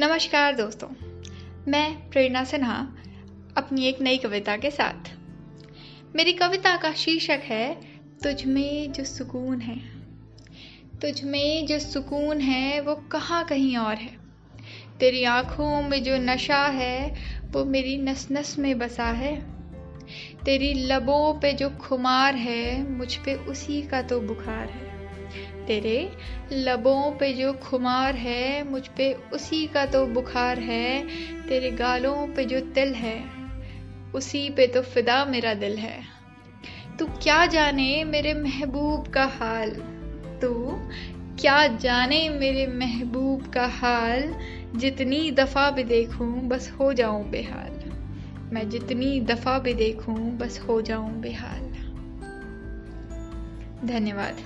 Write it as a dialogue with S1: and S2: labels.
S1: नमस्कार दोस्तों, मैं प्रेरणा सिन्हा, अपनी एक नई कविता के साथ। मेरी कविता का शीर्षक है, तुझ में जो सुकून है। तुझ में जो सुकून है, वो कहाँ कहीं और है? तेरी आँखों में जो नशा है, वो मेरी नस नस में बसा है। तेरी लबों पे जो खुमार है, मुझ पे उसी का तो बुखार है। तेरे लबों पे जो खुमार है, मुझ पे उसी का तो बुखार है, तेरे गालों पे जो तिल है, उसी पे तो फिदा मेरा दिल है। तू क्या जाने मेरे महबूब का हाल? तू क्या जाने मेरे महबूब का हाल? जितनी दफ़ा भी देखूँ, बस हो जाऊँ बेहाल। मैं जितनी दफ़ा भी देखूँ, बस हो जाऊँ बेहाल। धन्यवाद।